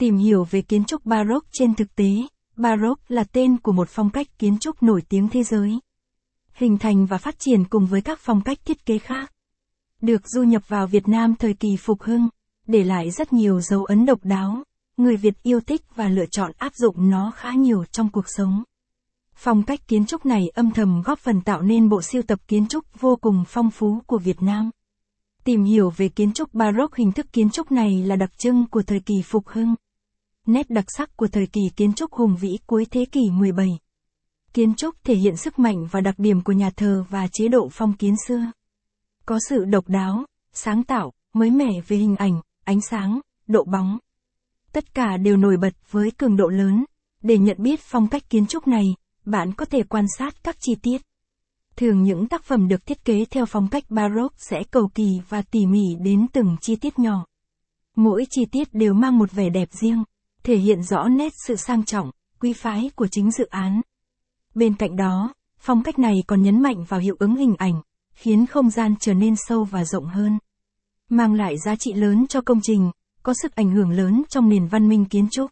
Tìm hiểu về kiến trúc Baroque trên thực tế, Baroque là tên của một phong cách kiến trúc nổi tiếng thế giới. Hình thành và phát triển cùng với các phong cách thiết kế khác. Được du nhập vào Việt Nam thời kỳ phục hưng, để lại rất nhiều dấu ấn độc đáo, người Việt yêu thích và lựa chọn áp dụng nó khá nhiều trong cuộc sống. Phong cách kiến trúc này âm thầm góp phần tạo nên bộ siêu tập kiến trúc vô cùng phong phú của Việt Nam. Tìm hiểu về kiến trúc Baroque hình thức kiến trúc này là đặc trưng của thời kỳ phục hưng. Nét đặc sắc của thời kỳ kiến trúc hùng vĩ cuối thế kỷ 17. Kiến trúc thể hiện sức mạnh và đặc điểm của nhà thờ và chế độ phong kiến xưa. Có sự độc đáo, sáng tạo, mới mẻ về hình ảnh, ánh sáng, độ bóng. Tất cả đều nổi bật với cường độ lớn. Để nhận biết phong cách kiến trúc này, bạn có thể quan sát các chi tiết. Thường những tác phẩm được thiết kế theo phong cách Baroque sẽ cầu kỳ và tỉ mỉ đến từng chi tiết nhỏ. Mỗi chi tiết đều mang một vẻ đẹp riêng, thể hiện rõ nét sự sang trọng, quý phái của chính dự án. Bên cạnh đó, phong cách này còn nhấn mạnh vào hiệu ứng hình ảnh, khiến không gian trở nên sâu và rộng hơn. Mang lại giá trị lớn cho công trình, có sức ảnh hưởng lớn trong nền văn minh kiến trúc.